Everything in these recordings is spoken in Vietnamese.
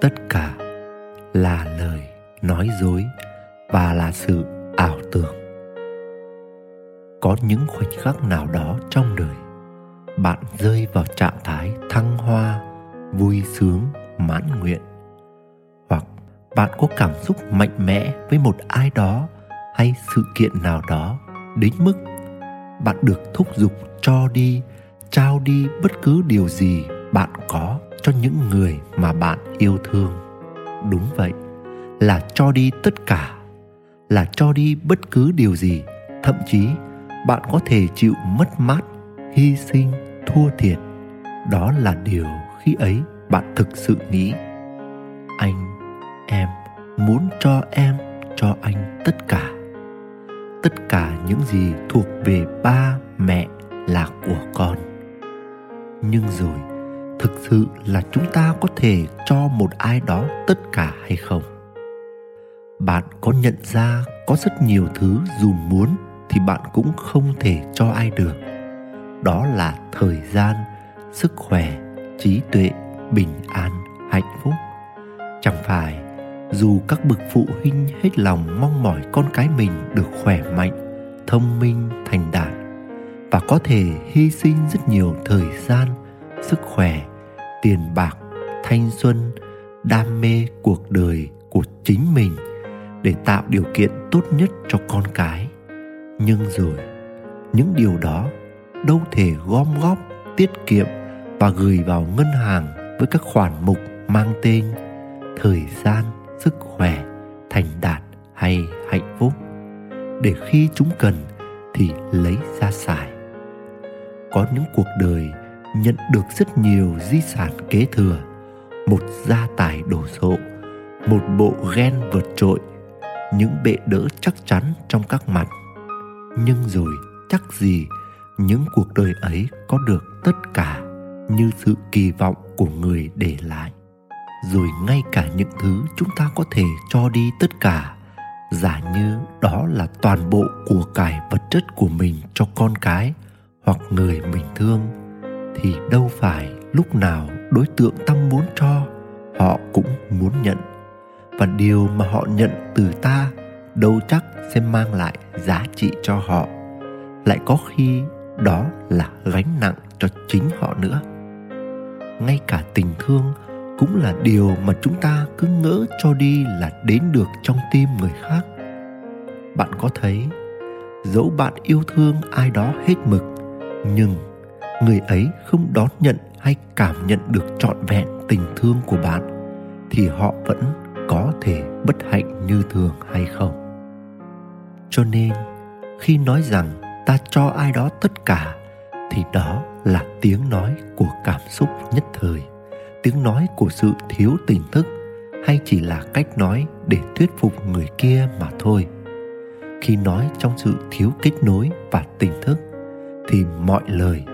Tất cả là lời nói dối và là sự ảo tưởng. Có những khoảnh khắc nào đó trong đời bạn rơi vào trạng thái thăng hoa, vui sướng, mãn nguyện hoặc bạn có cảm xúc mạnh mẽ với một ai đó hay sự kiện nào đó đến mức bạn được thúc giục cho đi trao đi bất cứ điều gì bạn có cho những người mà bạn yêu thương. Đúng vậy, là cho đi tất cả, là cho đi bất cứ điều gì. Thậm chí, bạn có thể chịu mất mát, hy sinh, thua thiệt. Đó là điều khi ấy bạn thực sự nghĩ. Anh, em muốn cho em, cho anh tất cả. Tất cả những gì thuộc về ba mẹ là của con. Nhưng rồi thực sự là chúng ta có thể cho một ai đó tất cả hay không? Bạn có nhận ra có rất nhiều thứ dù muốn thì bạn cũng không thể cho ai được. Đó là thời gian, sức khỏe, trí tuệ, bình an, hạnh phúc. Chẳng phải, dù các bậc phụ huynh hết lòng mong mỏi con cái mình được khỏe mạnh, thông minh, thành đạt và có thể hy sinh rất nhiều thời gian, sức khỏe tiền bạc, thanh xuân, đam mê cuộc đời của chính mình để tạo điều kiện tốt nhất cho con cái. Nhưng rồi, những điều đó đâu thể gom góp, tiết kiệm và gửi vào ngân hàng với các khoản mục mang tên thời gian, sức khỏe, thành đạt hay hạnh phúc. Để khi chúng cần thì lấy ra xài. Có những cuộc đời nhận được rất nhiều di sản kế thừa, một gia tài đồ sộ, một bộ ghen vượt trội, những bệ đỡ chắc chắn trong các mặt. Nhưng rồi chắc gì những cuộc đời ấy có được tất cả như sự kỳ vọng của người để lại? Rồi ngay cả những thứ chúng ta có thể cho đi tất cả, giả như đó là toàn bộ của cải vật chất của mình cho con cái hoặc người mình thương thì đâu phải lúc nào đối tượng tâm muốn cho, họ cũng muốn nhận. Và điều mà họ nhận từ ta đâu chắc sẽ mang lại giá trị cho họ. Lại có khi đó là gánh nặng cho chính họ nữa. Ngay cả tình thương cũng là điều mà chúng ta cứ ngỡ cho đi là đến được trong tim người khác. Bạn có thấy, dẫu bạn yêu thương ai đó hết mực, nhưng người ấy không đón nhận hay cảm nhận được trọn vẹn tình thương của bạn, thì họ vẫn có thể bất hạnh như thường hay không? Cho nên, khi nói rằng ta cho ai đó tất cả, thì đó là tiếng nói của cảm xúc nhất thời, tiếng nói của sự thiếu tỉnh thức, hay chỉ là cách nói để thuyết phục người kia mà thôi. Khi nói trong sự thiếu kết nối và tỉnh thức, thì mọi lời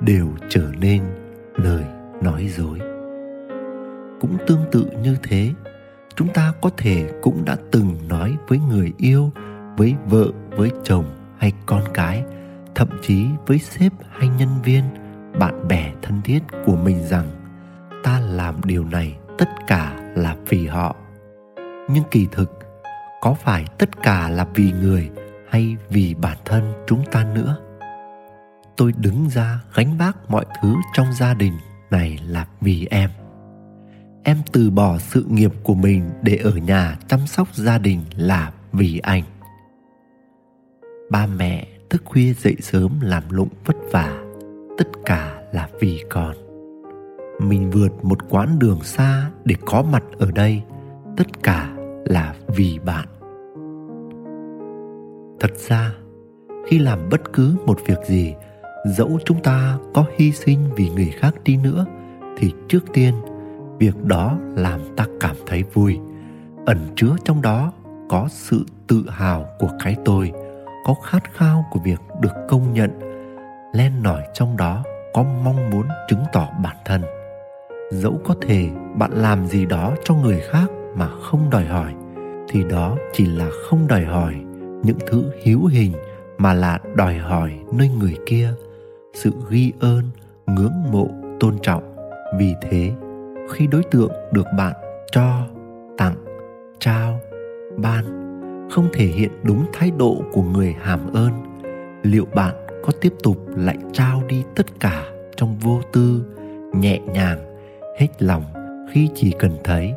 đều trở nên lời nói dối. Cũng tương tự như thế, chúng ta có thể cũng đã từng nói với người yêu, với vợ, với chồng hay con cái, thậm chí với sếp hay nhân viên, bạn bè thân thiết của mình rằng, ta làm điều này tất cả là vì họ. Nhưng kỳ thực, có phải tất cả là vì người hay vì bản thân chúng ta nữa? Tôi đứng ra gánh vác mọi thứ trong gia đình này là vì em. Em từ bỏ sự nghiệp của mình để ở nhà chăm sóc gia đình là vì anh. Ba mẹ thức khuya dậy sớm làm lụng vất vả, tất cả là vì con. Mình vượt một quãng đường xa để có mặt ở đây, tất cả là vì bạn. Thật ra, khi làm bất cứ một việc gì dẫu chúng ta có hy sinh vì người khác đi nữa, thì trước tiên, việc đó làm ta cảm thấy vui. Ẩn chứa trong đó có sự tự hào của cái tôi, có khát khao của việc được công nhận. Len nổi trong đó có mong muốn chứng tỏ bản thân. Dẫu có thể bạn làm gì đó cho người khác mà không đòi hỏi, thì đó chỉ là không đòi hỏi những thứ hữu hình mà là đòi hỏi nơi người kia sự ghi ơn, ngưỡng mộ, tôn trọng. Vì thế, khi đối tượng được bạn cho, tặng, trao, ban, không thể hiện đúng thái độ của người hàm ơn, liệu bạn có tiếp tục lại trao đi tất cả trong vô tư, nhẹ nhàng, hết lòng khi chỉ cần thấy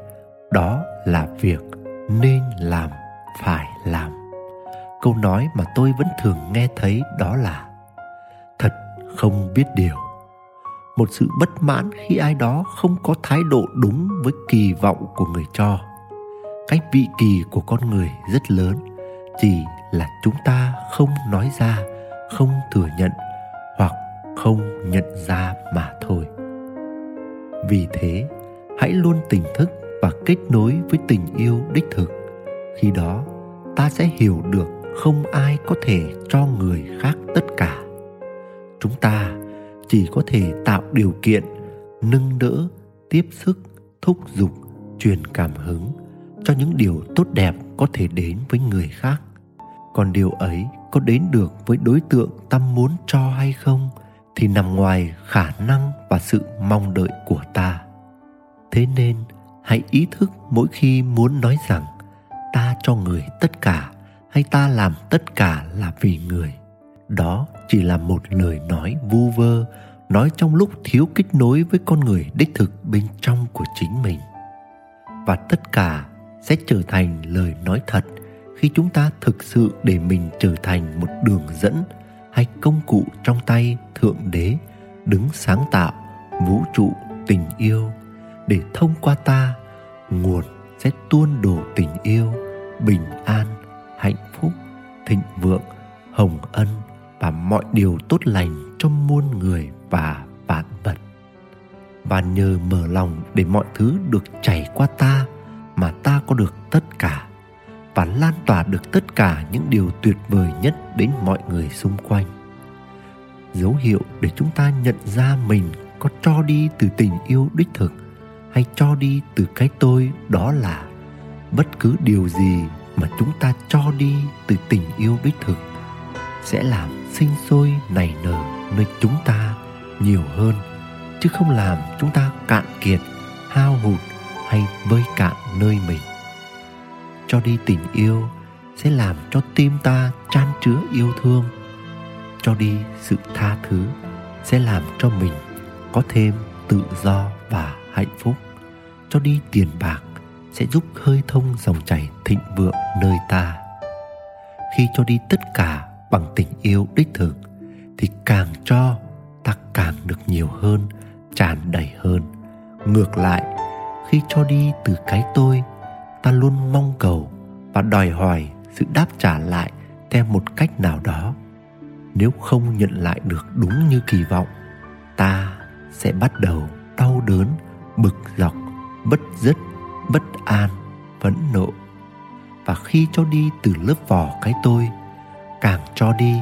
đó là việc nên làm, phải làm? Câu nói mà tôi vẫn thường nghe thấy đó là không biết điều. Một sự bất mãn khi ai đó không có thái độ đúng với kỳ vọng của người cho. Cái vị kỳ của con người rất lớn, chỉ là chúng ta không nói ra, không thừa nhận hoặc không nhận ra mà thôi. Vì thế, hãy luôn tỉnh thức và kết nối với tình yêu đích thực. Khi đó, ta sẽ hiểu được không ai có thể cho người khác tất cả chúng ta chỉ có thể tạo điều kiện nâng đỡ, tiếp sức, thúc giục, truyền cảm hứng cho những điều tốt đẹp có thể đến với người khác. Còn điều ấy có đến được với đối tượng ta muốn cho hay không thì nằm ngoài khả năng và sự mong đợi của ta. Thế nên, hãy ý thức mỗi khi muốn nói rằng ta cho người tất cả hay ta làm tất cả là vì người đó chỉ là một lời nói vu vơ, nói trong lúc thiếu kết nối với con người đích thực bên trong của chính mình. Và tất cả sẽ trở thành lời nói thật khi chúng ta thực sự để mình trở thành một đường dẫn hay công cụ trong tay thượng đế đứng sáng tạo vũ trụ tình yêu. Để thông qua ta, nguồn sẽ tuôn đổ tình yêu, bình an, hạnh phúc, thịnh vượng, hồng ân và mọi điều tốt lành cho muôn người và vạn vật. Và nhờ mở lòng để mọi thứ được chảy qua ta mà ta có được tất cả và lan tỏa được tất cả những điều tuyệt vời nhất đến mọi người xung quanh. Dấu hiệu để chúng ta nhận ra mình có cho đi từ tình yêu đích thực hay cho đi từ cái tôi đó là bất cứ điều gì mà chúng ta cho đi từ tình yêu đích thực sẽ làm sinh sôi nảy nở nơi chúng ta nhiều hơn, chứ không làm chúng ta cạn kiệt, hao hụt hay vơi cạn nơi mình. Cho đi tình yêu sẽ làm cho tim ta chan chứa yêu thương. Cho đi sự tha thứ sẽ làm cho mình có thêm tự do và hạnh phúc. Cho đi tiền bạc sẽ giúp khơi thông dòng chảy thịnh vượng nơi ta. Khi cho đi tất cả bằng tình yêu đích thực, thì càng cho ta càng được nhiều hơn, tràn đầy hơn. Ngược lại, khi cho đi từ cái tôi, ta luôn mong cầu và đòi hỏi sự đáp trả lại theo một cách nào đó. Nếu không nhận lại được đúng như kỳ vọng, ta sẽ bắt đầu đau đớn, bực dọc, bất dứt, bất an, phẫn nộ. Và khi cho đi từ lớp vỏ cái tôi càng cho đi,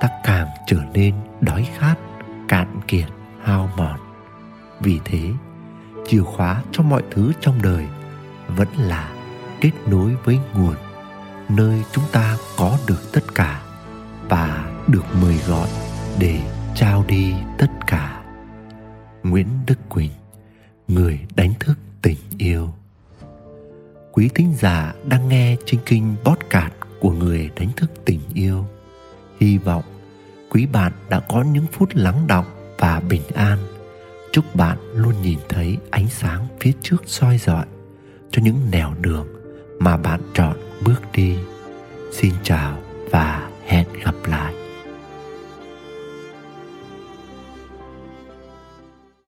ta càng trở nên đói khát, cạn kiệt, hao mòn. Vì thế, chìa khóa cho mọi thứ trong đời vẫn là kết nối với nguồn nơi chúng ta có được tất cả và được mời gọi để trao đi tất cả. Nguyễn đức quỳnh, người đánh thức tình yêu. Quý thính giả đang nghe trên bót cạn của người đánh thức tình yêu. Hy vọng quý bạn đã có những phút lắng động và bình an. Chúc bạn luôn nhìn thấy ánh sáng phía trước soi rọi cho những nẻo đường mà bạn chọn bước đi. Xin chào và hẹn gặp lại.